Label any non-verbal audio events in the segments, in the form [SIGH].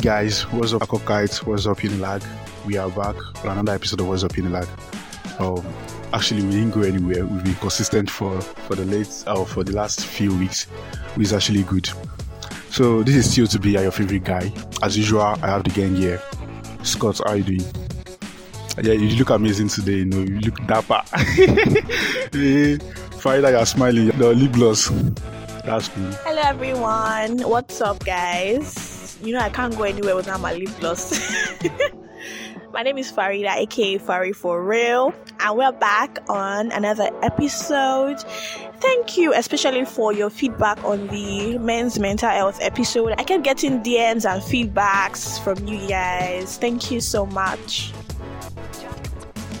guys, what's up, Akokite? What's up, Unilag? We are back for another episode of What's Up, Unilag. Um, actually, we didn't go anywhere. We've been consistent for for the late uh, for the last few weeks, which is actually good. So this is still to be your favorite guy. As usual, I have the gang here. Scott, how are you doing? Yeah, you look amazing today. You know, you look dapper. [LAUGHS] Farida, you're smiling. The lip gloss. That's cool. Hello everyone. What's up, guys? You know I can't go anywhere without my lip gloss. [LAUGHS] my name is Farida, aka Fari for real, and we're back on another episode. Thank you, especially for your feedback on the men's mental health episode. I kept getting DMs and feedbacks from you guys. Thank you so much.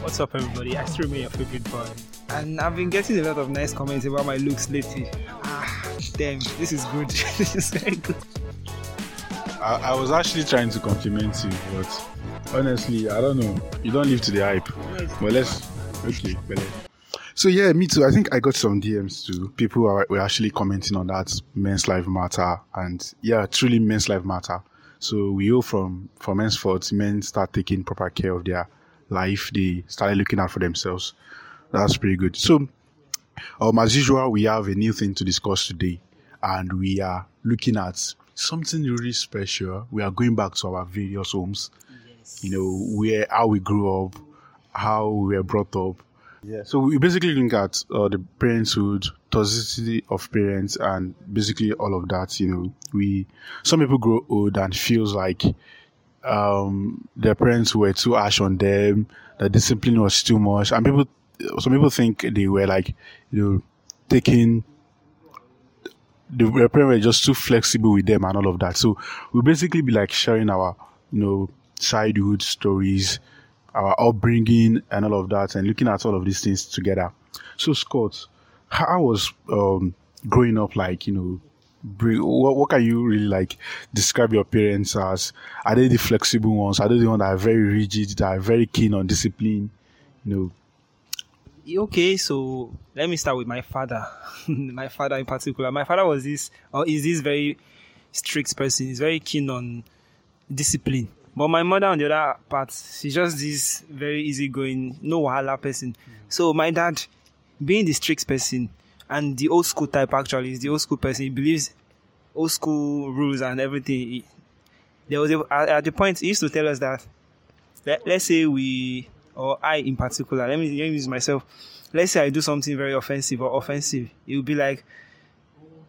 What's up, everybody? I still remain your favorite boy. And I've been getting a lot of nice comments about my looks lately. Ah, damn, this is good. [LAUGHS] this is very good. I, I was actually trying to compliment you, but honestly, I don't know. You don't live to the hype. But let's okay, better. So yeah, me too. I think I got some DMs too. People are, were actually commenting on that men's life matter, and yeah, truly men's life matter. So we all from from henceforth, men start taking proper care of their life. They started looking out for themselves. That's pretty good. So, um, as usual, we have a new thing to discuss today, and we are looking at something really special. We are going back to our various homes. You know, where how we grew up, how we were brought up. Yeah. So we basically look at uh, the parenthood, toxicity of parents, and basically all of that. You know, we some people grow old and feels like um, their parents were too harsh on them, the discipline was too much, and people, some people think they were like, you know, taking, the parents were just too flexible with them and all of that. So we'll basically be like sharing our, you know, childhood stories, our upbringing and all of that, and looking at all of these things together. So Scott, how was um, growing up like, you know, bring what, what can you really like describe your parents as are they the flexible ones are they the ones that are very rigid that are very keen on discipline you know Okay, so let me start with my father. [LAUGHS] my father in particular. My father was this, or is this very strict person. He's very keen on discipline. But my mother, on the other part, she's just this very easygoing, no wahala person. So my dad, being the strict person, and the old school type actually is the old school person. He believes old school rules and everything. He- there was a, at, at the point he used to tell us that let, let's say we or I in particular, let me, let me use myself. Let's say I do something very offensive or offensive. It will be like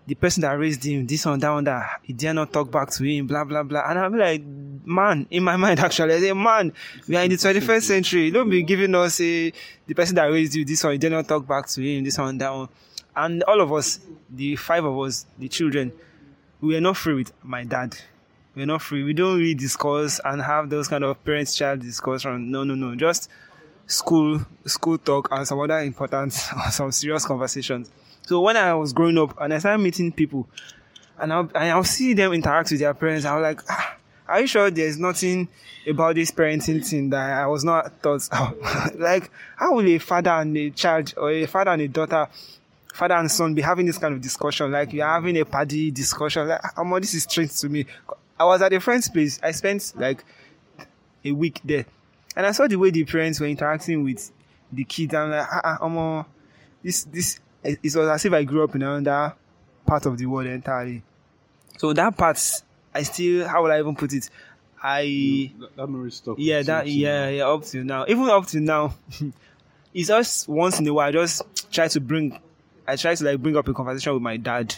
the person that raised him, this one, that one, that he dare not talk back to him, blah blah blah. And I'll be like, man, in my [LAUGHS] mind actually, I say, man, we are in the 21st century. Don't be giving us a the person that raised you, this one, you dare not talk back to him, this one, that one. And all of us, the five of us, the children, we were not free with my dad. We're not free. We don't really discuss and have those kind of parents-child discussion. No, no, no. Just school, school talk and some other important, [LAUGHS] some serious conversations. So when I was growing up and I started meeting people, and I'll, and I'll see them interact with their parents, I was like, ah, are you sure there's nothing about this parenting thing that I was not taught? [LAUGHS] like, how will a father and a child or a father and a daughter father and son be having this kind of discussion like you're having a party discussion like oh, this is strange to me i was at a friend's place. I spent like a week there. And i saw the way the parents were interacting with the kids. I'm like ah, ah omo, this this it was as if i grew up in another part of the world entirely. So that part i still how would i even put it? I that memory stuck yeah that yeah yeah up to now. Even up to now [LAUGHS] it's just once in a while i just try to bring i try to like bring up a conversation with my dad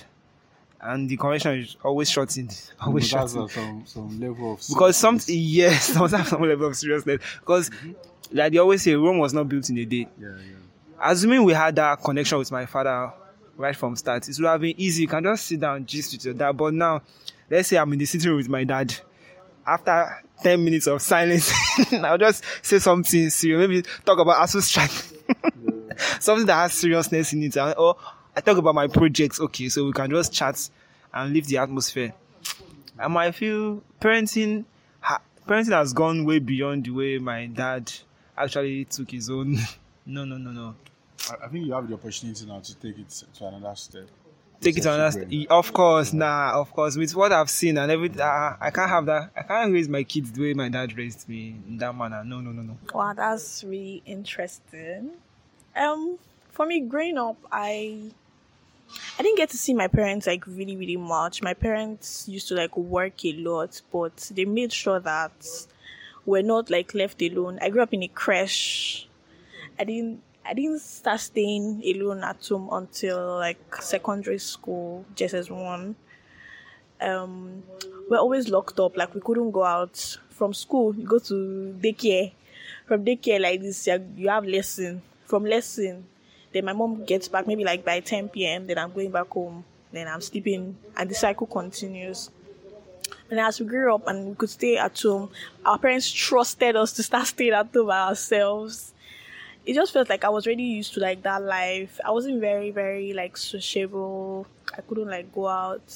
and the conversation is always shortened [LAUGHS] always that's shortened some some level of because some [LAUGHS] yes some have some level of seriousness because mm-hmm. like they always say rome was not built in a day yeah yeah assuming we had that connection with my father right from start, it would have been easy. You can just sit down, gist with your dad. But now, let's say I'm in the sitting room with my dad. After 10 minutes of silence, [LAUGHS] I'll just say something serious. Maybe talk about ASUU strike. something that has seriousness in it. Or I talk about my projects. Okay, so we can just chat and leave the atmosphere. And I feel parenting, ha- parenting has gone way beyond the way my dad actually took his own. [LAUGHS] No, no, no, no. I, I think you have the opportunity now to take it to another step take it to another. st- Of course, nah, of course. With what I've seen and everything, uh, I can't have that. I can't raise my kids the way my dad raised me in that manner. No, no, no, no. Wow, that's really interesting. Um, for me, growing up, I I didn't get to see my parents like really, really much. My parents used to like work a lot, but they made sure that we're not like left alone. I grew up in a crèche. I didn't I didn't start staying alone at home until like secondary school, JSS one. Um, we're always locked up. Like we couldn't go out from school. You go to daycare. From daycare like this, you you have lesson. From lesson, then my mom gets back maybe like by 10 p.m. Then I'm going back home. Then I'm sleeping, and the cycle continues. And as we grew up and we could stay at home, our parents trusted us to start staying at home by ourselves. It just felt like I was already used to like that life. I wasn't very, very like sociable. I couldn't like go out.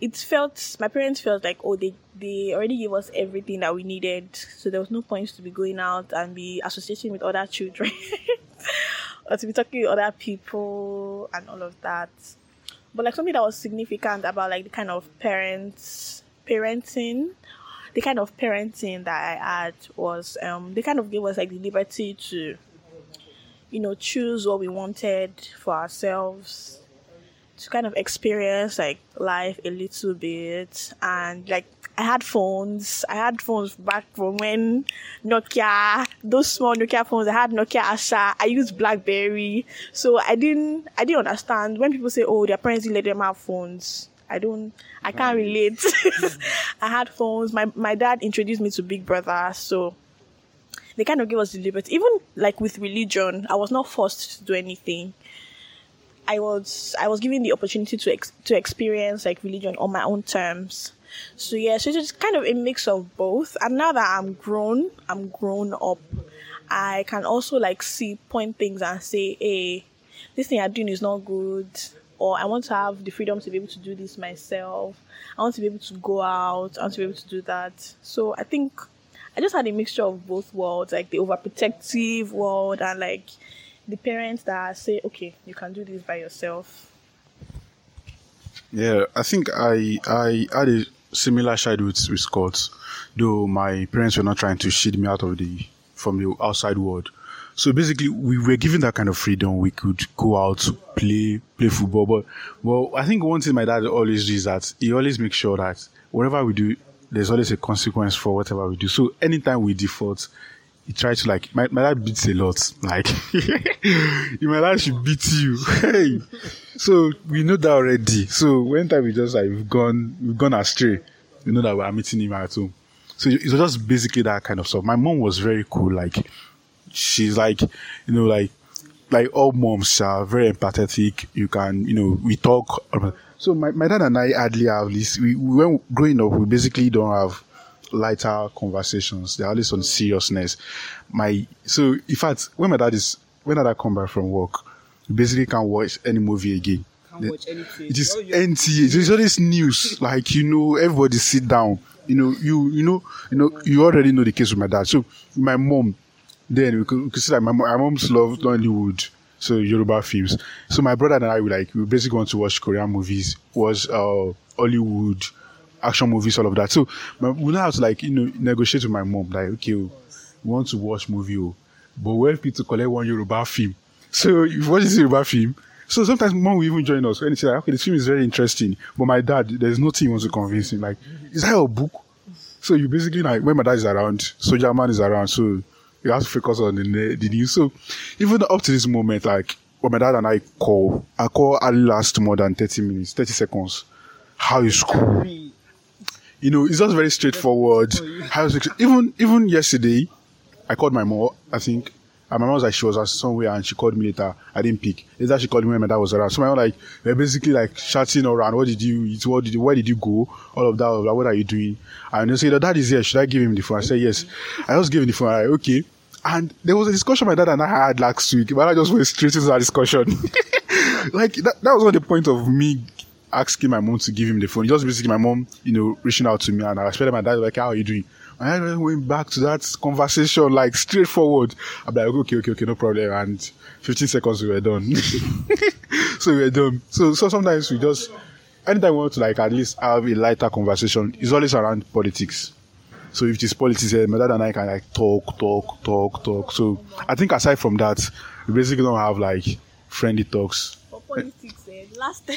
It felt my parents felt like oh they they already gave us everything that we needed, so there was no point to be going out and be associating with other children [LAUGHS] or to be talking with other people and all of that but like something that was significant about like the kind of parents parenting the kind of parenting that i had was um they kind of gave us like the liberty to you know choose what we wanted for ourselves to kind of experience like life a little bit and like I had phones. I had phones back from when Nokia, those small Nokia phones. I had Nokia Asha. I used BlackBerry. So I didn't, I didn't understand when people say, "Oh, their parents didn't let them have phones." I don't, I can't relate. [LAUGHS] I had phones. My my dad introduced me to Big Brother, so they kind of gave us the liberty. Even like with religion, I was not forced to do anything. I was I was given the opportunity to ex- to experience like religion on my own terms. So yeah, so it's kind of a mix of both. And now that I'm grown, I'm grown up, I can also like see point things and say, hey, this thing I'm doing is not good. Or I want to have the freedom to be able to do this myself. I want to be able to go out. I want to be able to do that. So I think I just had a mixture of both worlds, like the overprotective world and like the parents that say, okay, you can do this by yourself. Yeah, I think I I had a similar childhood with, Scott, though my parents were not trying to shield me out of the from the outside world. So basically, we were given that kind of freedom. We could go out, play, play football. But well, I think one thing my dad always does is that he always makes sure that whatever we do, there's always a consequence for whatever we do. So anytime we default, he tries to like my, my dad beats a lot. Like [LAUGHS] my dad should beat you. [LAUGHS] hey. So we know that already. So when time we just like we've gone we've gone astray, we know that we are meeting him at home. So it was just basically that kind of stuff. My mom was very cool, like she's like, you know, like like all moms are very empathetic. You can, you know, we talk. So my, my dad and I hardly have this. We, when growing up, we basically don't have lighter conversations. They're always on seriousness. My so in fact, when my dad is when my dad come back from work, we basically can't watch any movie again. Can't watch anything. It is you- NTA. There's always news. [LAUGHS] Like you know, everybody sit down. You know, you you know, you know, you already know the case with my dad. So my mom, then we could, we could see that my, my mom's love Nollywood, so Yoruba films. So my brother and I we like we basically want to watch Korean movies, watch uh Hollywood action movies, all of that. So my, we know how to like you know negotiate with my mom. Like okay, oh, we want to watch movie, oh, but we have to collect one Yoruba film. So if watch this Yoruba film. So sometimes mom will even join us and say, like, okay, this film is very interesting. But my dad, there's nothing he wants to convince him. Like, is that a book? So you basically like when my dad is around, Soldier Man is around, so you have to focus on the, the news. So even up to this moment, like when my dad and I call, I call hardly last more than 30 minutes, 30 seconds. How is school? You know, it's just very straightforward. How is it? Even even yesterday, I called my mom, I think. And my mom was like, she was at somewhere and she called me later. I didn't pick. Later she called me when my dad was around. So my mom like, we're basically like chatting around. What did you eat? What did you, where did you go? All of that. What are you doing? And they say, the dad is here. Should I give him the phone? I said, yes. I just gave him the phone. Like, okay. And there was a discussion my dad and I had last week, but I just went straight into that discussion. [LAUGHS] like, that, that was not the point of me asking my mom to give him the phone. Was basically my mom, you know, reaching out to me and I expected my dad like, how are you doing? And I just went back to that conversation, like straightforward. I'm like, okay, okay, okay, no problem. And 15 seconds we were done. [LAUGHS] so we're done. So so sometimes we just anytime we want to like at least have a lighter conversation, it's always around politics. So if it is politics, eh, my dad and I can like talk, talk, talk, talk. So I think aside from that, we basically don't have like friendly talks. For politics, eh, last [LAUGHS] time,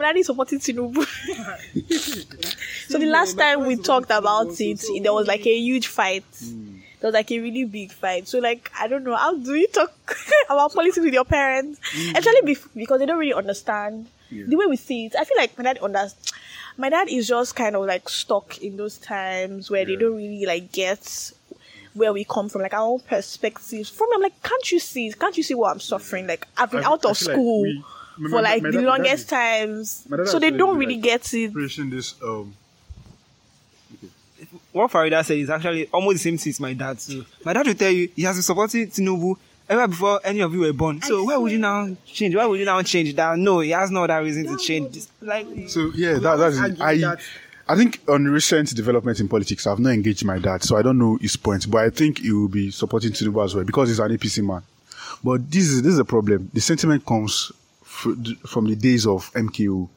my daddy supported Tinubu. [LAUGHS] so the last time we talked about it, there was like a huge fight. Hmm. There was like a really big fight. So like I don't know how do you talk [LAUGHS] about politics with your parents, hmm. especially bef- because they don't really understand the way we see it. I feel like my dad understands. My dad is just kind of like stuck in those times where they don't really like get where we come from, like our own perspectives. From I'm like, can't you see? Can't you see what I'm suffering? Like I've been I- out of feel like school we- for like my the my dad longest is- times, so they don't really like, get it. This um what Farida said is actually almost the same thing as my dad too. My dad will tell you he has been supporting Tinubu ever before any of you were born. So why would you now change? Why would you now change that? No, he has no other reason to change. This. Like So yeah, that, that's it. I I think on recent development in politics, I've not engaged my dad, so I don't know his point. But I think he will be supporting Tinubu as well because he's an APC man. But this is this is a problem. The sentiment comes f- from the days of MKO.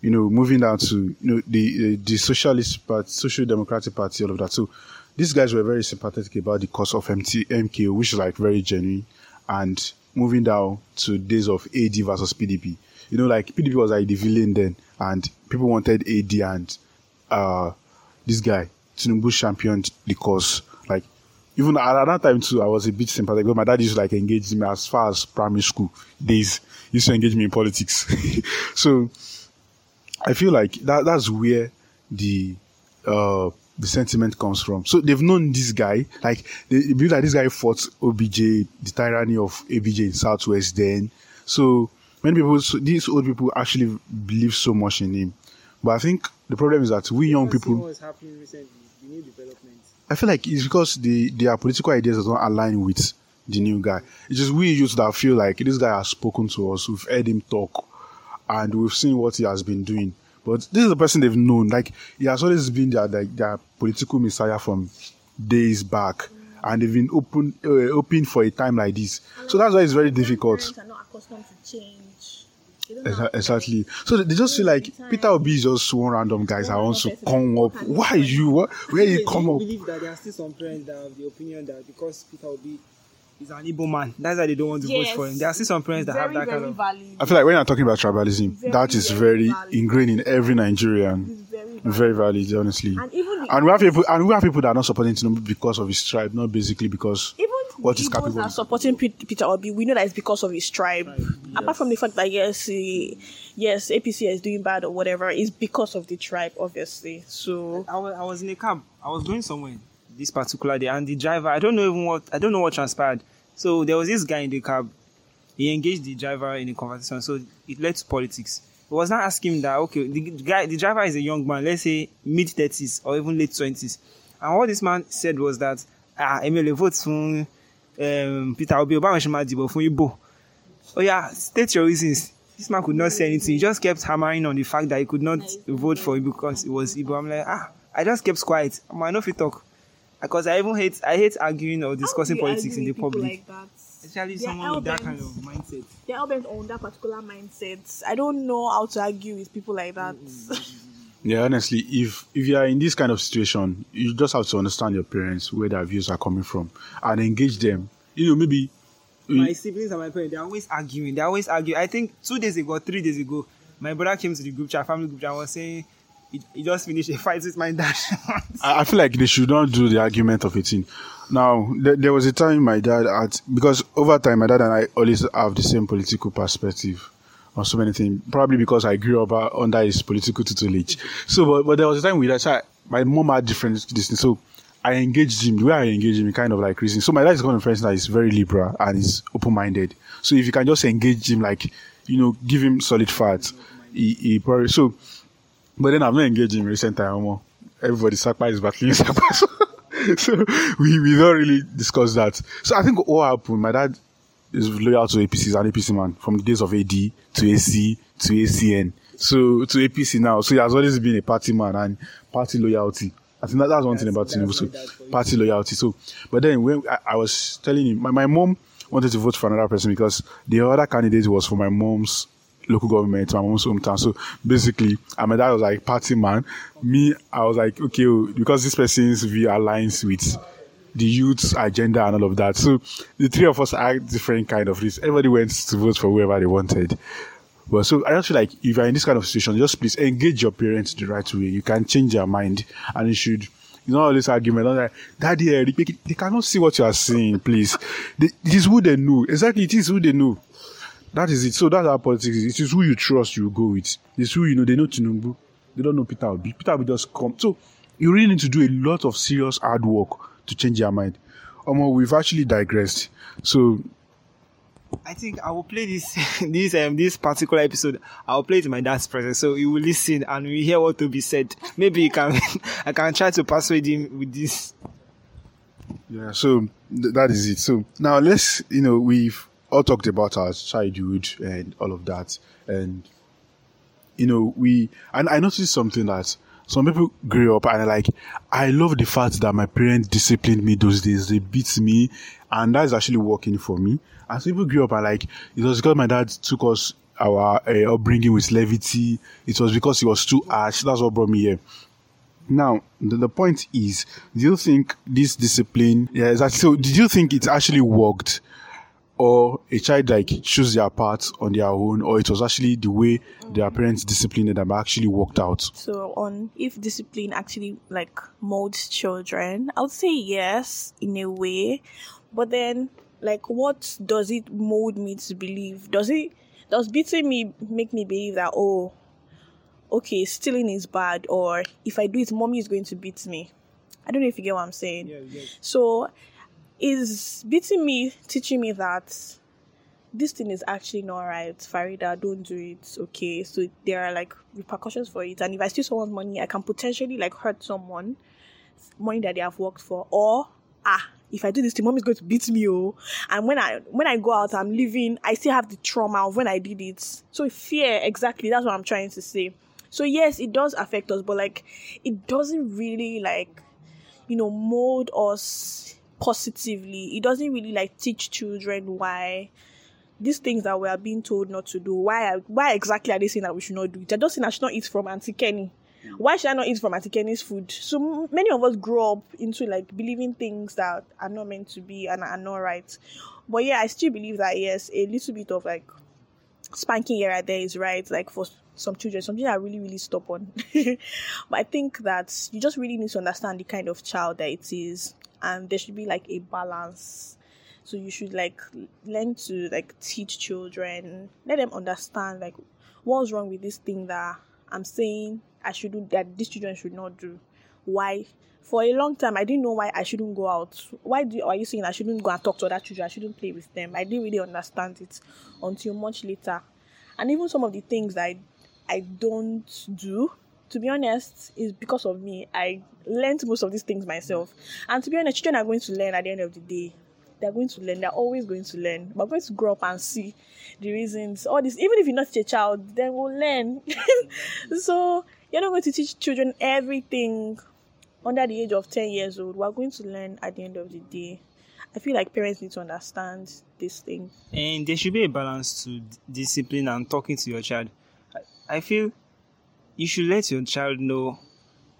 You know, moving down to you know the the Socialist Party, Social Democratic Party, all of that. So these guys were very sympathetic about the cause of MT, MKO, which is like very genuine, and moving down to days of AD versus PDP. You know, like PDP was like the villain then, and people wanted AD and uh this guy Tinubu championed the cause. Like even at, at that time too, I was a bit sympathetic. But my dad used to like engage me as far as primary school days. Used to engage me in politics. [LAUGHS] so I feel like that that's where the uh the sentiment comes from. So they've known this guy, like they, believe that this guy fought OBJ, the tyranny of ABJ in Southwest then. So many people, so these old people actually believe so much in him. But I think the problem is that we young people, what's happening recently, the new development. I feel like it's because the their political ideas does not align with the new guy. It's just we youth that feel like this guy has spoken to us, we've heard him talk, and we've seen what he has been doing. But this is the person they've known. Like he has always been their like their political messiah from days back, and they've been open uh, open for a time like this. So that's why it's very difficult. Are not accustomed to change. They don't Exa- Exactly. So they just feel like Peter Obi is just one random guy that wants to come up. Why you? Where [LAUGHS] you come up? believe that there are still some parents that have the opinion that because Peter Obi is an Igbo man, that's why they don't want to vote for him. There are still some parents that very, have that kind of. valid. I feel like when you're talking about tribalism, Very, that is very very ingrained in every Nigerian. Very valid. Very valid, honestly. And even And we have people, and we have people that are not supporting Tinubu because of his tribe, not basically because Even what the is Igbos capable. are supporting Peter Obi. We know that it's because of his tribe. Apart from the fact that yes, he, yes, APC is doing bad or whatever, it's because of the tribe, obviously. So I was, I was in a cab. I was going somewhere this particular day, and the driver, I don't know even what, I don't know what transpired. So there was this guy in the cab. He engaged the driver in a conversation, so it led to politics. He was not asking that okay, the guy, the driver is a young man, let's say mid thirties or even late twenties, and what this man said was that ah, Emile vote fún um, Peter Obi, Obama ṣe máa dìbò fún Igbo. Oh yeah, state your reasons. This man could not say anything. He just kept hammering on the fact that he could not vote for him because it was Igbo. I'm like, ah, I just kept quiet. I'm I know if you talk. Because I even hate I hate arguing or discussing politics in the public. Like that? Especially They're someone with that hell-bent. kind of mindset. They're all bent on that particular mindset. I don't know how to argue with people like that. Mm-hmm. Yeah, honestly, if if you are in this kind of situation, you just have to understand your parents where their views are coming from and engage them. You know, maybe My siblings and my parents, they're always arguing. They're always arguing. I think two days ago, three days ago, my brother came to the group chat, family group chat, and was saying he, he just finished a fight with my dad. I, I feel like they should not do the argument of a thing. Now, there, there was a time my dad had because over time my dad and I always have the same political perspective on so many things. Probably because I grew up under his political tutelage. So, but, but there was a time we that my mom had different this. So I engaged him. The way I engaged him, kind of like reason. So my dad is kind of person that is very liberal and is open minded. So if you can just engage him, like you know, give him solid facts, he, he probably so. But then I've not engaged in recent time anymore. Everybody Sapa is battling [LAUGHS] Sapa. So, so we, we don't really discuss that. So I think what happened, my dad is loyal to APC, he's an APC man from the days of AD to AC to ACN. So to APC now. So he has always been a party man and party loyalty. I think that, that's one thing about That's- Tinubu. So that's my dad for you. party loyalty. So but then when I, I was telling him, my, my mom wanted to vote for another person because the other candidate was for my mom's local government, my mom's hometown. So basically, and my dad was like party man. Me, I was like, okay, oh, because this person's view aligns with the youth's agenda and all of that. So the three of us had different kind of this. Everybody went to vote for whoever they wanted. But so I just feel like if you're in this kind of situation, just please engage your parents the right way. You can change their mind and you should you know all this argument. I'm like, Daddy, eh, they, cannot see what you are saying, please. They, it is who they know. Exactly, it is who they know. That is it. So that's how politics is. It is who you trust you go with. It's who you know. They know Tinubu. They don't know Peter Obi. Peter Obi just come. So you really need to do a lot of serious hard work to change your mind. Um, we've actually digressed. So I think I will play this [LAUGHS] this um this particular episode. I will play it in my dad's presence, so he will listen and we hear what to be said. Maybe he can [LAUGHS] I can try to persuade him with this. Yeah, so th- that is it. So now let's you know we've all talked about our childhood and all of that, and you know we and I noticed something that some people grew up and like I love the fact that my parents disciplined me those days. They beat me, and that's actually working for me. And some people grew up and like it was because my dad took us our uh, upbringing with levity. It was because he was too harsh. That's what brought me here. Now, the, the point is, do you think this discipline, yeah, exactly. So, did you think it actually worked? Or a child like choose their path on their own, or it was actually the way their mm. parents disciplined them actually worked out? So on if discipline actually like molds children, I would say yes in a way. But then like what does it mold me to believe? Does it does beating me make me believe that oh okay, stealing is bad or if I do it mommy is going to beat me? I don't know if you get what I'm saying. Yeah, yeah. So is beating me teaching me that this thing is actually not right, Farida, don't do it. Okay. So there are like repercussions for it. And if I steal someone's money, I can potentially like hurt someone, money that they have worked for, or ah, if I do this thing, mom is going to beat me, oh. And when I when I go out, I'm leaving, I still have the trauma of when I did it. So fear, exactly, that's what I'm trying to say. So yes, it does affect us, but like it doesn't really like you know mold us positively. It doesn't really like teach children why these things that we are being told not to do. Why why exactly are they saying that we should not do it? They're just saying I should not eat from Auntie Kenny. Mm. Why should I not eat from Auntie Kenny's food? So m- many of us grow up into like believing things that are not meant to be and are not right. But yeah, I still believe that yes, a little bit of like spanking here and there is right, like for some children. Some children are really, really stubborn. [LAUGHS] but I think that you just really need to understand the kind of child that it is, and there should be like a balance. So you should like learn to like teach children, let them understand like what's wrong with this thing that I'm saying I should do that these children should not do. Why? For a long time, I didn't know why I shouldn't go out. Why do are you saying I shouldn't go and talk to other children? I shouldn't play with them. I didn't really understand it until much later. And even some of the things I, I don't do, to be honest, is because of me. I learned most of these things myself. And to be honest, children are going to learn at the end of the day. They're going to learn. They're always going to learn. We're going to grow up and see the reasons. All this, even if you're not a child, then we'll learn. [LAUGHS] so you're not going to teach children everything under the age of 10 years old. We're going to learn at the end of the day. I feel like parents need to understand this thing. And there should be a balance to discipline and talking to your child. I feel you should let your child know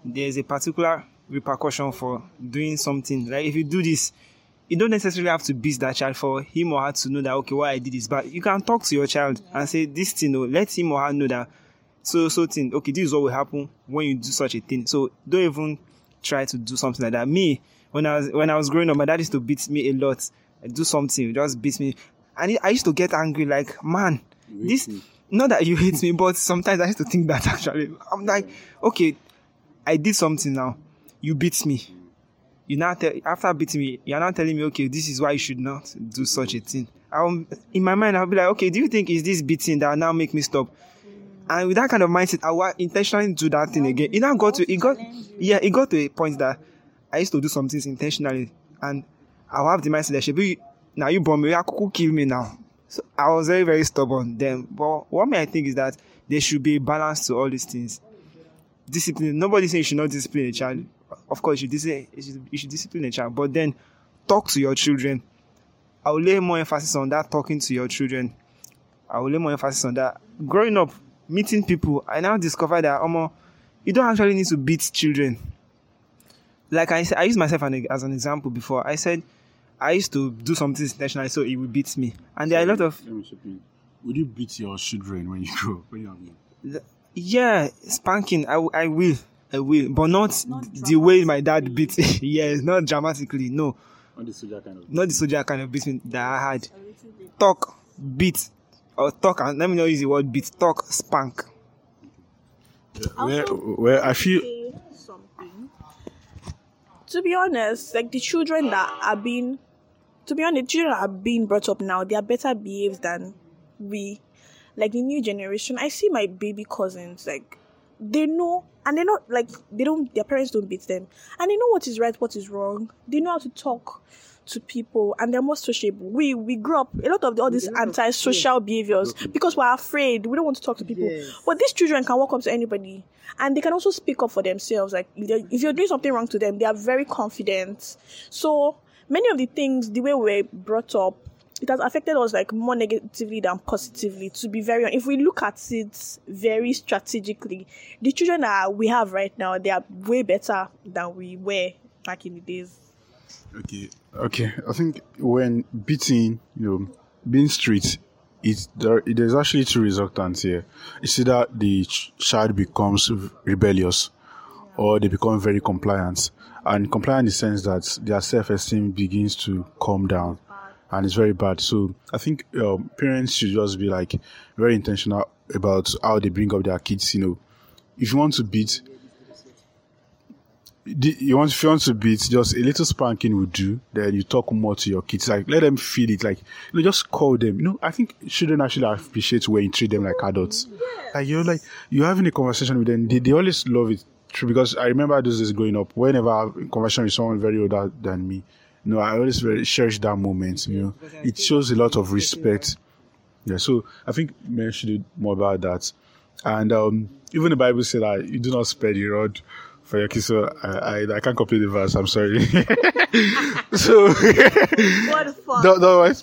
there's a particular repercussion for doing something. Like if you do this, you don't necessarily have to beat that child for him or her to know that okay, what I did is But You can talk to your child and say this thing, oh, let him or her know that so so thing. Okay, this is what will happen when you do such a thing. So don't even try to do something like that. Me, when I was when I was growing up, my dad used to beat me a lot. Do something, just beat me, and I used to get angry. Like, man, this not that you hate me, but sometimes I used to think that [LAUGHS] actually. I'm like, okay, I did something now. You beat me. You now tell after beating me, you're now telling me, okay, this is why you should not do such a thing. I'll, in my mind, I'll be like, okay, do you think is this beating that now make me stop? And with that kind of mindset, I will intentionally do that thing again. It now got to it got yeah, it got to a point that I used to do some things intentionally, and I'll have the mindset that should be now you bomb me, you could kill me now. So I was very very stubborn then. But what may I think is that there should be a balance to all these things. Discipline. Nobody saying you should not discipline a child. Of course, you should, discipline, you should, you should discipline a child, but then talk to your children I will lay more emphasis on that talking to your children. I will lay more emphasis on that. Growing up, meeting people, I now discover that um, you don't actually need to beat children. Like I said, I used myself as an example before. I said I used to do something intentionally so it would beat me, and there are a lot of. Would you beat your children when you [LAUGHS] grow? When you have yeah, spanking. I, I will, I will, but not, not the way my dad beat. [LAUGHS] yes, not dramatically. No. Not the soldier kind of. Not the soldier kind of beating that I had. Talk, beat, or talk. And let me not use the word beat. Talk, spank. Yeah, where, where I feel something. To be honest, like the children that are being, to be honest, children are being brought up now, they are better behaved than we like the new generation. I see my baby cousins like they know and they're not like they don't their parents don't beat them. And they know what is right what is wrong. They know how to talk to people and they're more sociable. We we grew up a lot of the, all these anti-social behaviors because we're afraid. We don't want to talk to people. Yes. but these children can walk up to anybody and they can also speak up for themselves. Like if you're doing something wrong to them they are very confident. So many of the things the way we're brought up it has affected us like more negatively than positively to be very honest. if we look at it very strategically the children that we have right now they are way better than we were back in the days. Okay okay. I think when beating you know being street it there there's actually two resultants here. It's either the child becomes rebellious or they become very compliant and compliant in the sense that their self-esteem begins to come down and it's very bad. So I think um, parents should just be like very intentional about how they bring up their kids. You know, if you want to beat, you want if you want to beat, just a little spanking will do. Then you talk more to your kids, like let them feel it. Like you know, just call them. You know, I think children actually appreciate when you treat them like adults. Like you're like you're having a conversation with them. They, they always love it. True, because I remember this is growing up. Whenever I have a conversation with someone very older than me, you know, I always very cherish that moment. You know, it shows a lot of respect. Yeah, so I think men should do more about that. And um, even the Bible said that you do not spare the rod for your kids. So I, I, I can't complete the verse. I'm sorry. [LAUGHS] so [LAUGHS] what fun. No, no,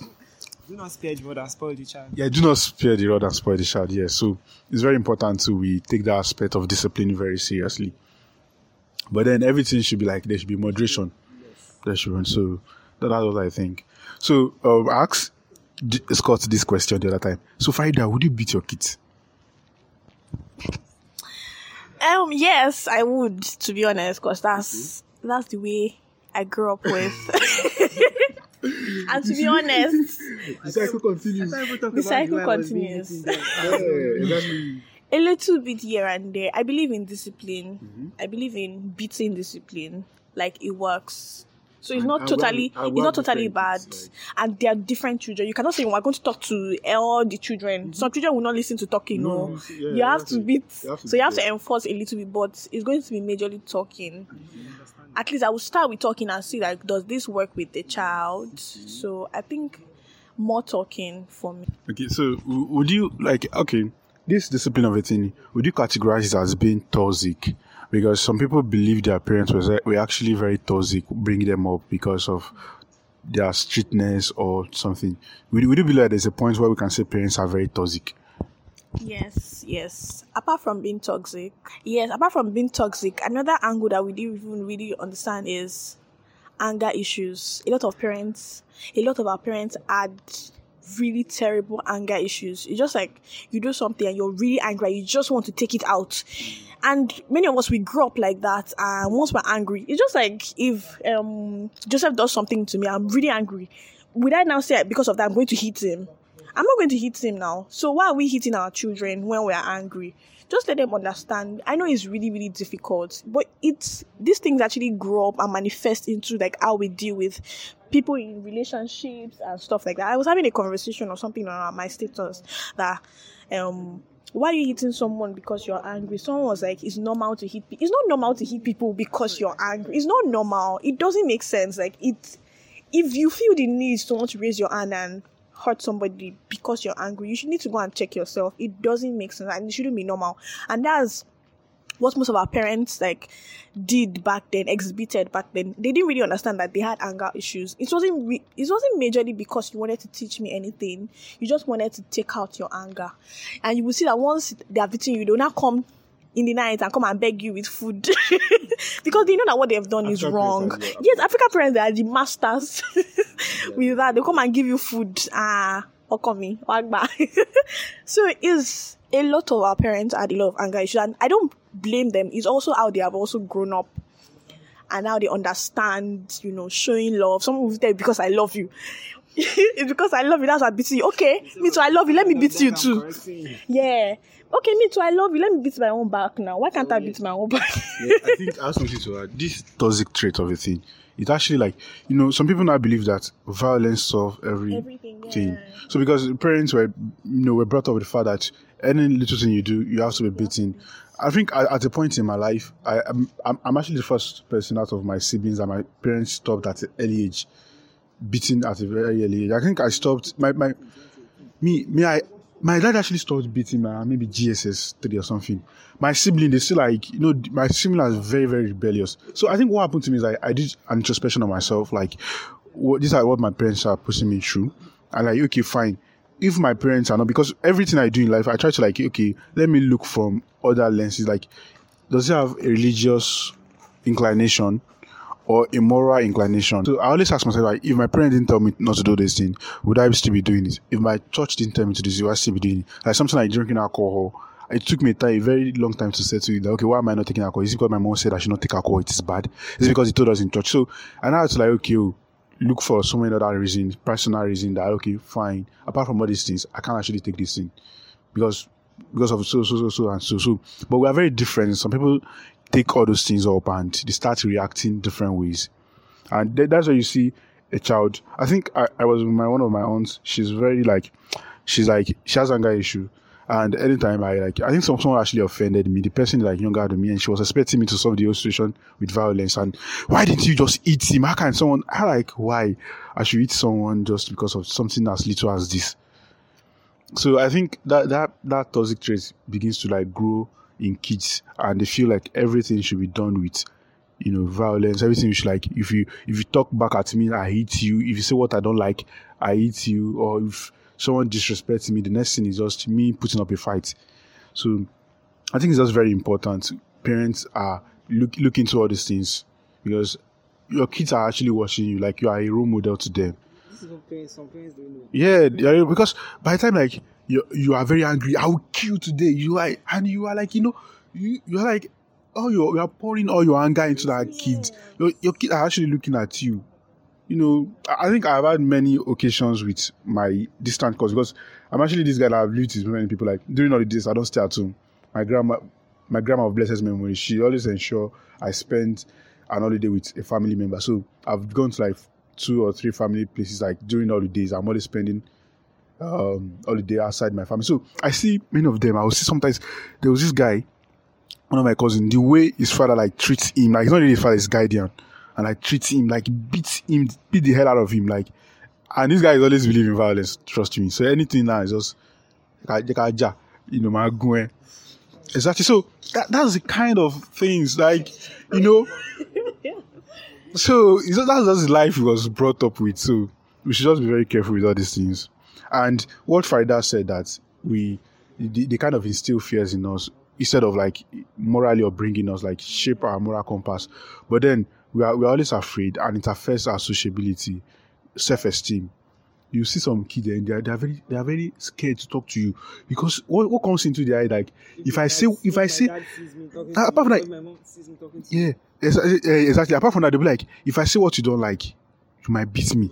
do not spare the rod and spoil the child. Yeah, do not spare the rod and spoil the child. Yeah, so it's very important to we take that aspect of discipline very seriously. But then everything should be like there should be moderation restaurant. So that, that's what I think. So um, ask Scott this question the other time. So Farida, would you beat your kids? Um, yes, I would. To be honest, because that's that's the way I grew up with. [LAUGHS] and to be honest, the cycle continues. The cycle continues. [LAUGHS] A little bit here and there. I believe in discipline. Mm-hmm. I believe in beating discipline. Like it works. So it's not totally it's not totally bad. Like, and they are different children. You cannot say we're going to talk to all the children. Mm-hmm. Some children will not listen to talking. No, no. Yeah, you, have to beat. so you have to enforce a little bit, but it's going to be majorly talking. Mm-hmm. At least I will start with talking and see like does this work with the child. Mm-hmm. So I think more talking for me. Okay, so would you like okay this discipline of a thing? Would you categorize it as being toxic? Because some people believe their parents were, were actually very toxic, bringing them up because of their strictness or something. Would, would you believe there's a point where we can say parents are very toxic? Yes, yes. Apart from being toxic, yes, apart from being toxic, another angle that we didn't even really understand is anger issues. A lot of parents, a lot of our parents had really terrible anger issues. It's just like you do something and you're really angry, you just want to take it out. And many of us we grew up like that and once we're angry, it's just like if um Joseph does something to me, I'm really angry. Would I now say because of that I'm going to hit him? I'm not going to hit him now. So why are we hitting our children when we're angry? Just let them understand. I know it's really, really difficult, but it's these things actually grow up and manifest into like how we deal with people in relationships and stuff like that. I was having a conversation or something on my status that um why are you hitting someone because you're angry? Someone was like, it's normal to hit. It's not normal to hit people because you're angry. It's not normal. It doesn't make sense. Like it, if you feel the need to want to raise your hand and hurt somebody because you're angry, you should need to go and check yourself. It doesn't make sense and it shouldn't be normal. And that's what most of our parents like did back then, exhibited back then. They didn't really understand that they had anger issues. It wasn't re- it wasn't majorly because you wanted to teach me anything. You just wanted to take out your anger, and you will see that once they are beating you, they will now come in the night and come and beg you with food [LAUGHS] because they know that what they've done is wrong. Yes, African parents they are the masters [LAUGHS] with that. They come and give you food. Ah, okomi, wagba. [LAUGHS] so it's a lot of our parents had a lot of anger issues, and I don't blame them. It's also how they have also grown up. And now they understand, you know, showing love. Someone will tell you because I love you. it's because I love you. That's why I'm beating you. Okay, me too. I love you. Let me beat you too. Yeah. Okay, me too. I love you. Let me beat my own back now. Why can't I beat my own back? Yeah, I think I have something to add. This toxic trait of a thing, it's actually like you know, some people now believe that violence solves every Everything, yeah. So because parents were, you know, were brought up with the fact that any little thing you do, you have to be beaten. I think at, at a point in my life, I, I'm, I'm I'm actually the first person out of my siblings that my parents stopped at an early age, beating at a very early age. I think I stopped my my me me I my dad actually stopped beating my maybe JSS three or something. My sibling they still like you know my sibling is very very rebellious. So I think what happened to me is I, I did an introspection of myself like what these are what my parents are pushing me through. And like okay fine. If my parents are not because everything I do in life I try to like okay let me look from other lenses like does it have a religious inclination or immoral inclination. So I always ask myself, like, if my parents didn't tell me not to do this thing, would I still be doing it? If my church didn't tell me to do this, would I still be doing it? Like something like drinking alcohol. It took me a, time, a very long time to settle it. Like, okay, why am I not taking alcohol? Is it because my mom said I should not take alcohol? It is bad. Is it because he told us in church? So and now it's like, okay, oh, look for so many other reasons, personal reason that okay, fine. Apart from all these things, I can't actually take this thing because because of so so so so and so so. But we are very different. Some people take all those things up and they start reacting different ways, and th- that's why you see a child. I think I, I was with my one of my aunts. She's very like, she's like she has anger issue. And anytime I like, I think some, someone actually offended me. The person like younger than me, and she was expecting me to solve the whole situation with violence. And why didn't you just eat him? How can someone? I like why I should eat someone just because of something as little as this? so I think that that that toxic trait begins to like grow in kids, and they feel like everything should be done with, you know, violence. Everything should like if you if you talk back at me, I hit you. If you say what I don't like, I hit you. Or if someone disrespects me, the next thing is just me putting up a fight. So I think it's just very important. Parents are look look into all these things because your kids are actually watching you like you are a role model to them. Parents, some parents don't know. Yeah, yeah, because by the time like you you are very angry, I will kill you today. You are and you are like you know you you are like oh you you are pouring all your anger into that kid. Your your kids are actually looking at you. You know, I think I've had many occasions with my distant cousins because I'm actually this guy that I've lived with many people. Like during all the days, I don't stay at home. My grandma, my grandma of blessed memory, she always ensure I spend an holiday with a family member. So I've gone to like two or three family places like during all the days. I'm always spending um holiday outside my family. So I see many of them. I will see sometimes there was this guy, one of my cousins, the way his father like treats him, like he's not really his father, his guardian, and like treats him, like beats him, beat the hell out of him, like and this guy is always believe in violence, trust me. So anything now is just you know, my gun. Exactly. So that, that's the kind of things like, you know. So it's just- that's just the life he was brought up with. So we should just be very careful with all these things. And what Farida said that we they, they kind of instill fears in us instead of like morally or bringing us like shape our moral compass. But then we are we're always afraid and it affects our sociability, self-esteem. You see some kids and they are, they are very they are very scared to talk to you because what, what comes into their eye like if I say if I say Ah, apart from that- my mom sees me talking to yeah, exa- exactly. Apart from that, they'll be like, if I say what you don't like, you might beat me.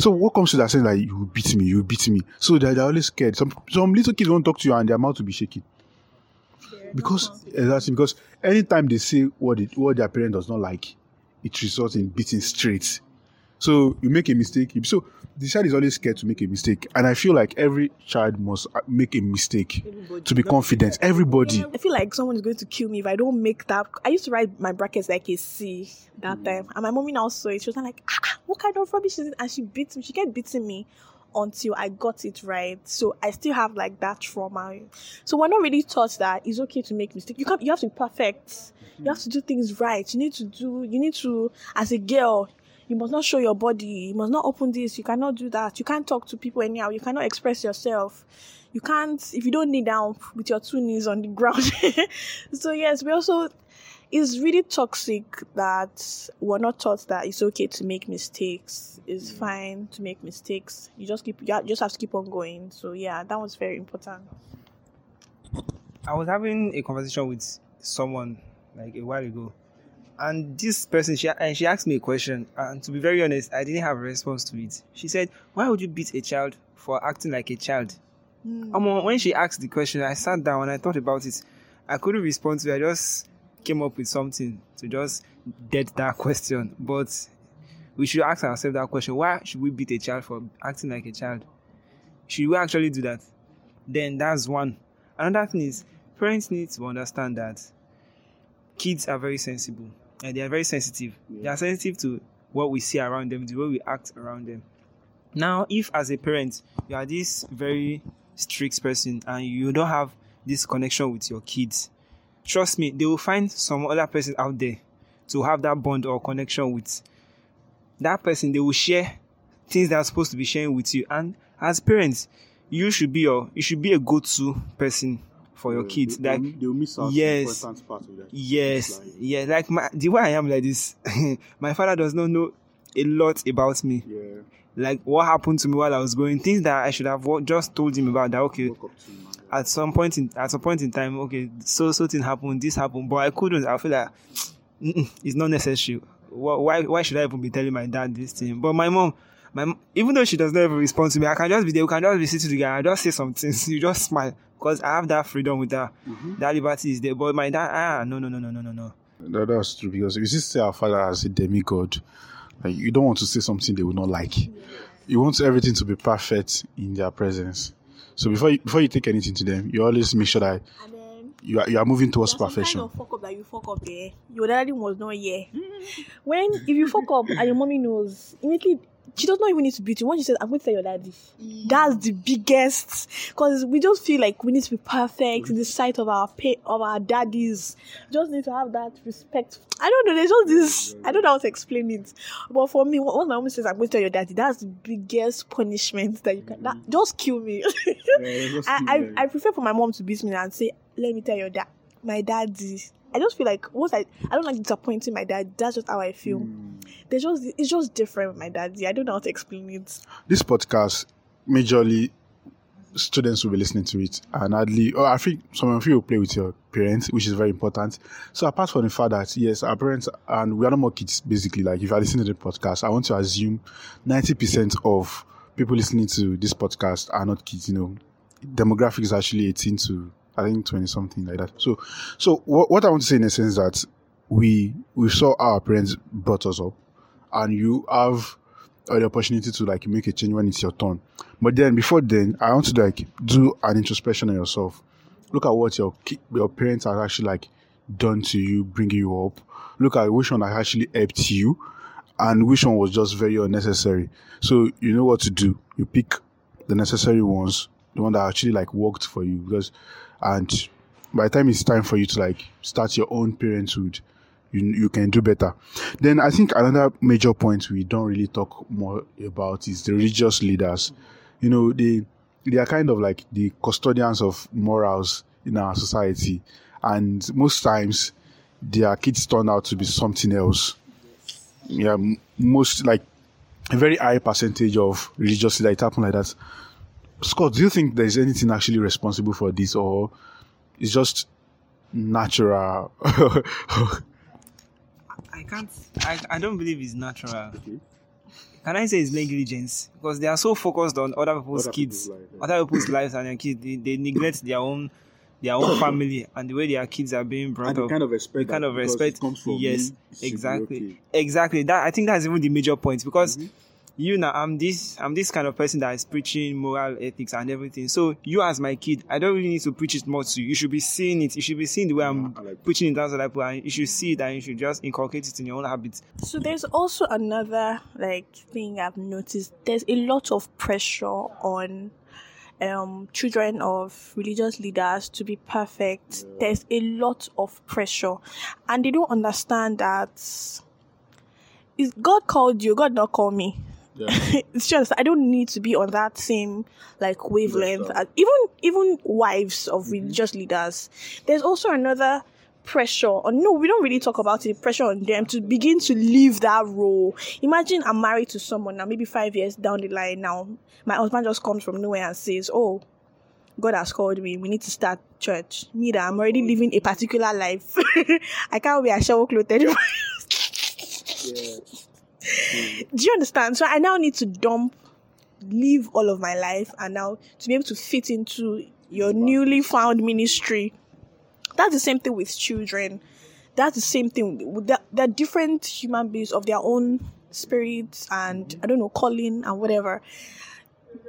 So what comes to that saying like you beat me, you beat me. So they're, they're always scared. Some some little kids won't talk to you and their mouth will be shaking. Because exactly because anytime they say what they, what their parent does not like, it results in beating straight. So you make a mistake. So the child is always scared to make a mistake, and I feel like every child must uh, make a mistake to be confident. Everybody. I feel like someone is going to kill me if I don't make that. I used to write my brackets like a C that time, and my mommy now saw it. She was like, ah, ah, "What kind of rubbish is it?" And she beat me. She kept beating me until I got it right. So I still have like that trauma. So we're not really taught that it's okay to make mistakes. You can't. You have to be perfect. You have to do things right. You need to do. You need to, as a girl, you must not show your body. You must not open this. You cannot do that. You can't talk to people anyhow. You cannot express yourself. You can't if you don't kneel down with your two knees on the [LAUGHS] ground. so yes, we also it's really toxic that we're not taught that it's okay to make mistakes. It's mm. fine to make mistakes. You just keep you just have to keep on going. So yeah, that was very important. I was having a conversation with someone like a while ago, and this person she and she asked me a question, and to be very honest, I didn't have a response to it. She said, "Why would you beat a child for acting like a child?" Mm. When she asked the question, I sat down and I thought about it. I couldn't respond to it. I just came up with something to just dead that [LAUGHS] question. But we should ask ourselves that question: Why should we beat a child for acting like a child? Should we actually do that? Then that's one. Another thing is parents need to understand that kids are very sensible and they are very sensitive. They are sensitive to what we see around them, the way we act around them. Now, if as a parent you are this very strict person and you don't have this connection with your kids, trust me, they will find some other person out there to have that bond or connection with. That person, they will share things they are supposed to be sharing with you. And as parents, you should be your you should be a go-to person for your kids. They, like they'll miss out yes. the important part of that. Yes, Like, yeah. Like my, the way I am like this, [LAUGHS] my father does not know a lot about me. yeah. Like what happened to me while I was going, things that I should have just told him about. That okay, Woke up to him and- at some point in at some point in time, okay, so so thing happened, this happened, but I couldn't. I feel like [SNIFFS] it's not necessary. Why why should I even be telling my dad this thing? But my mom. My, even though she does not even respond to me, I can just be there. We can just be sitting together. I just say some things. [LAUGHS] You just smile because I have that freedom with her. That liberty is there. But my dad, ah, no, no, no, no, no, no, no. That, that's true because if you just say our father as a demigod, like you don't want to say something they will not like. You want everything to be perfect in their presence. So before you, before you take anything to them, you always make sure that you are, you are moving towards there's perfection. kind of fuck up that you fuck up there. Your daddy was not here. [LAUGHS] when if you fuck up and your mommy knows, immediately she does not even need to beat you. Once she says, I'm going to tell your daddy. Mm. That's the biggest because we just feel like we need to be perfect in the sight of our pay of our daddies. Just need to have that respect. I don't know, there's just this I don't know how to explain it. But for me, once my mom says I'm going to tell your daddy, that's the biggest punishment that you can that just kill me. [LAUGHS] I, I, I prefer for my mom to beat me and say, Let me tell your dad my daddy. I just feel like once I I don't like disappointing my dad. That's just how I feel. Hmm. There's just it's just different with my dad. Yeah, I don't know how to explain it. this podcast, majorly students will be listening to it, and hardly, or I think some of you will play with your parents, which is very important. So apart from the fact that yes, our parents and we are no more kids, basically. Like if you are listening to the podcast, I want to assume ninety percent of people listening to this podcast are not kids. You know, demographic is actually eighteen to I think twenty something like that. So, so what, what I want to say in a sense that we we saw our parents brought us up, and you have uh, the opportunity to like make a change when it's your turn. But then before then, I want to like do an introspection on yourself. Look at what your your parents have actually like done to you, bringing you up. Look at which one actually helped you, and which one was just very unnecessary. So you know what to do. You pick the necessary ones, the one that actually like worked for you, because and by the time it's time for you to like start your own parenthood, you you can do better. Then I think another major point we don't really talk more about is the religious leaders. You know, they they are kind of like the custodians of morals in our society, and most times their kids turn out to be something else. Yeah, most like a very high percentage of religious leaders it happen like that. Scott, do you think there is anything actually responsible for this, or it's just natural? [LAUGHS] I can't. I, I don't believe it's natural. Can I say it's negligence? Because they are so focused on other people's Other kids, people's life, yeah. other people's [COUGHS] lives and their kids. They, they neglect their own, their own family and the way their kids are being brought up. Kind of respect, the kind of respect. yes, exactly, exactly. That I think that's even the major point because Mm-hmm. You now I'm this I'm this kind of person that is preaching moral ethics and everything. So you as my kid, I don't really need to preach it more to you. You should be seeing it. You should be seeing the way I'm like preaching it as like and you should see it and you should just inculcate it in your own habits. So there's also another like thing I've noticed. There's a lot of pressure on um children of religious leaders to be perfect. There's a lot of pressure, and they don't understand that. Is God called you? God not call me. Yeah. [LAUGHS] it's just I don't need to be on that same like wavelength. Lifestyle. as- uh, Even even wives of religious mm-hmm. leaders. There's also another pressure on no, we don't really talk about it, pressure on them to begin to leave that role. Imagine I'm married to someone now, maybe five years down the line now. My husband just comes from nowhere and says, Oh, God has called me. We need to start church. Me that I'm already mm-hmm. living a particular life. [LAUGHS] I can't wear a shower clothes anymore. [LAUGHS] Do you understand? So I now need to dump, leave all of my life, and now to be able to fit into your newly found ministry. That's the same thing with children. That's the same thing. They're, they're different human beings of their own spirits and I don't know, calling and whatever.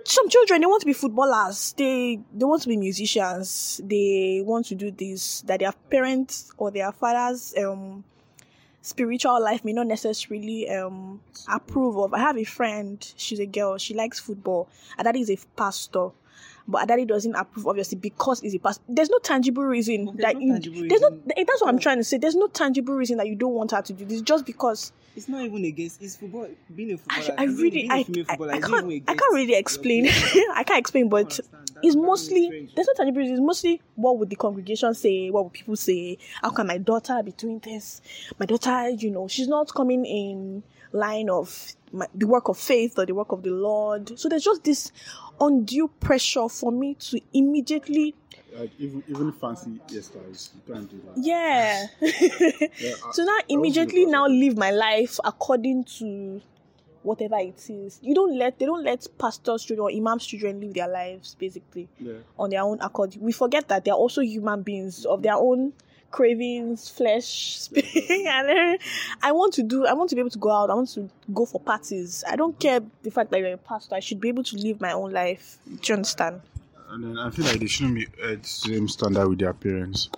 Some children they want to be footballers. They they want to be musicians. They want to do this. That their parents or their fathers um spiritual life may not necessarily um approve of. I have a friend, she's a girl, she likes football. Her daddy is a pastor. But daddy doesn't approve, obviously, because he's a pastor. There's no tangible reason There's that no you, tangible there's no reason. that's what I'm trying to say. There's no tangible reason that you don't want her to do this just because It's not even against it's football being a footballer. I being- really I, I, I can't I can't really explain. [LAUGHS] I can't explain but. It's mostly there's no tangible reason it's mostly what would the congregation say what would people say how can my daughter be doing this my daughter you know she's not coming in line of my, the work of faith or the work of the Lord so there's just this undue pressure for me to immediately Like even even fancy hairstyles, you can't do that. yeah [LAUGHS] Yeah, [LAUGHS] I- so now immediately now live my life according to whatever it is you don't let they don't let pastors children or imams children live their lives basically Yeah. on their own accord we forget that they're also human beings of their own cravings flesh and [LAUGHS] i want to do i want to be able to go out. I want to go for parties. I don't care the fact that you're a pastor. I should be able to live my own life. Do you understand? And then I feel like they shouldn't be at the same standard with their parents.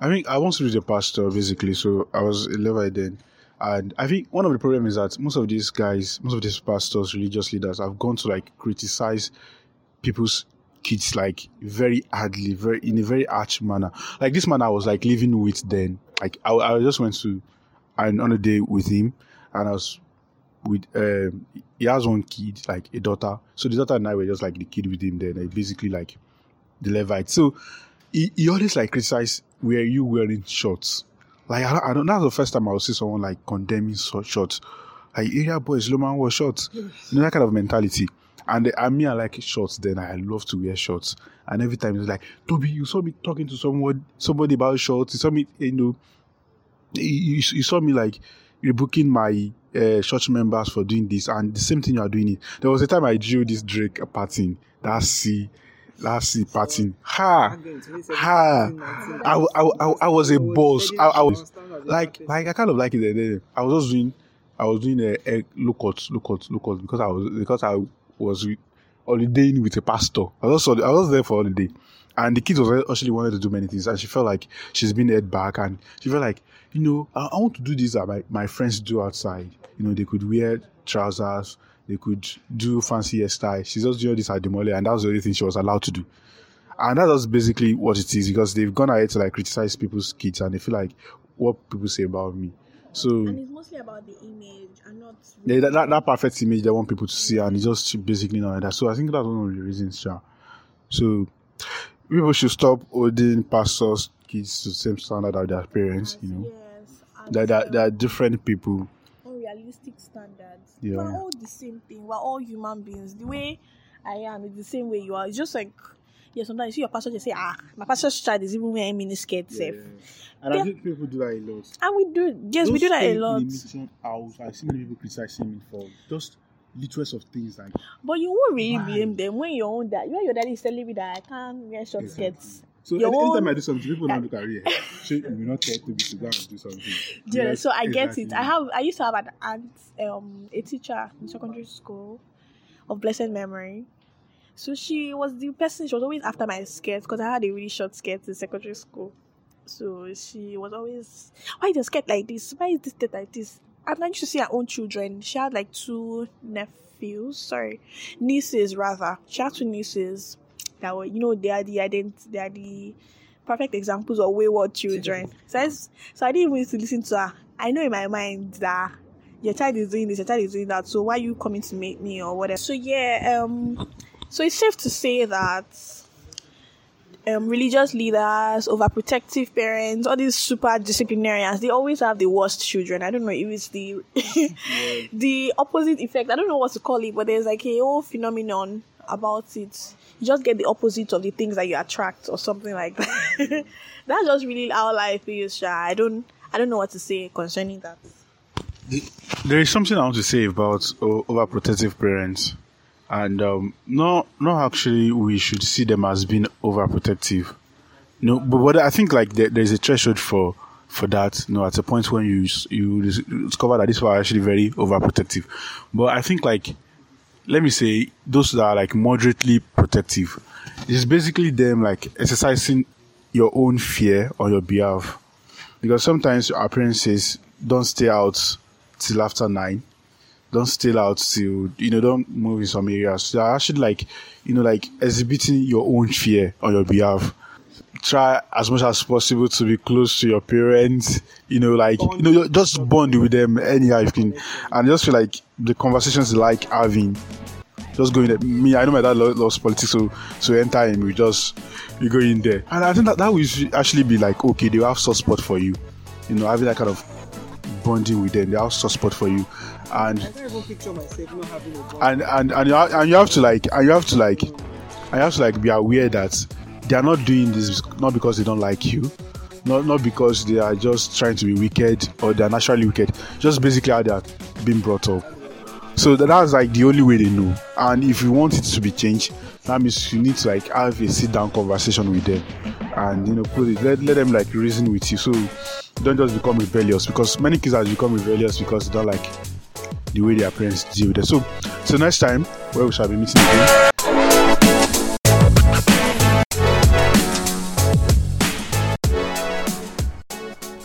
I think I once read a pastor basically, so I was a level then. And I think one of the problems is that most of these guys, most of these pastors, religious leaders have gone to like criticize people's kids like very hardly, very in a very harsh manner. Like this man I was like living with then. Like I, I just went to an on a day with him and I was with um he has one kid, like a daughter. So the daughter and I were just like the kid with him then, like basically like the Levite. So he, he always like criticize were you wearing shorts? Like I don't, I don't that's the first time I will see someone like condemning shorts. Like area boys, low man wear shorts. You know that kind of mentality. And uh, I mean I like shorts then I love to wear shorts. And every time it's like, Toby, you saw me talking to someone somebody about shorts, you saw me you know you, you, saw me like rebuking my uh, church members for doing this, and the same thing you are doing it. There was a time I drew this Drake pattern, that C, that C pattern. Ha! Ha! I. I. I was a boss. I, I was like, like I kind of like it. I was just doing, I was doing a, a lookout, lookout, lookout because I was because I was holidaying with a pastor. I was I was there for holiday, and the kid was actually wanted to do many things, and she felt like she's been held back, and she felt like you know I, I want to do this that my, my friends do outside. You know, they could wear trousers, they could do fancy hairstyle. She's just doing this at the mall, and that was the only thing she was allowed to do. And that was basically what it is because they've gone ahead to like criticize people's kids and they feel like what people say about me. So and it's mostly about the image and not yeah, that, that, that perfect image they want people to see and it's just basically not like that. So I think that's one of the reasons, yeah. So people should stop holding pastors' kids to the same standard as their parents, you know. yes That, um, that are different people. unrealistic standards. Yeah. We're all the same thing. We're all human beings. The way I am is the same way you are. It's just like yeah, sometimes you see your pastor just say, ah, my pastor's child is even wearing miniskirts. Yeah. And Yeah. I think people do that a lot. And we do yes, we do that a lot. House, I see many people criticizing me for just littlest of things like But you won't really Why? blame them when your own dad when your daddy is telling me that I can't wear short Exactly. skirts. So Your any, anytime own- I do something, people don't look at me. eh, So you will not tell Toby to go and do something. Yeah, so I get it. I have I used to have an aunt, um, a teacher in secondary school of blessed memory. So she was the person. She was always after my skirt because I had a really short skirt in secondary school. So she was always, why is the skirt like this? Why is this skirt like this? And I used to see her own children. She had like two nephews, sorry, nieces rather. She had two nieces that were, you know, they are the ident- they are the perfect examples of wayward children. [LAUGHS] So I, so I didn't even need to listen to her. I know in my mind that your child is doing this, your child is doing that. So why are you coming to make me or whatever? So yeah, um, so it's safe to say that um, religious leaders, overprotective parents, all these super disciplinarians, they always have the worst children. I don't know if it's the [LAUGHS] the opposite effect. I don't know what to call it, but there's like a whole phenomenon about it. You just get the opposite of the things that you attract, or something like that. [LAUGHS] That's just really how life is. I don't, I don't know what to say concerning that. There is something I want to say about overprotective parents, and um, no, no, actually, we should see them as being overprotective. No, but what I think like there, there's a threshold for for that. You know, at a point when you you discover that these were actually very overprotective. But I think like let me say those that are like moderately protective, it's basically them like exercising your own fear on your behalf. Because sometimes our parents says, don't stay out till after nine. Don't stay out till, you know, don't move in some areas. They're actually like, you know, like exhibiting your own fear on your behalf. Try as much as possible to be close to your parents, you know, like, you know, just bond with them anyhow you can. And just feel like the conversations like having just going there. Me, I know my dad lo- loves politics, so so enter him, we just we go in there, and I think that that will actually be like okay, they have soft spot for you, you know, having that kind of bonding with them, they have soft spot for you, and I can't even picture myself not having a bond. and and and you, ha- and you have to like and you have to like and you have to like be aware that they are not doing this not because they don't like you not not because they are just trying to be wicked or they are naturally wicked just basically how they are being brought up. So that, that's like the only way they know. And if you want it to be changed that means you need to like have a sit down conversation with them and you know put it let, let them like reason with you. So don't just become rebellious because many kids have become rebellious because they don't like the way their parents deal with it. So, so next time where we shall be meeting again,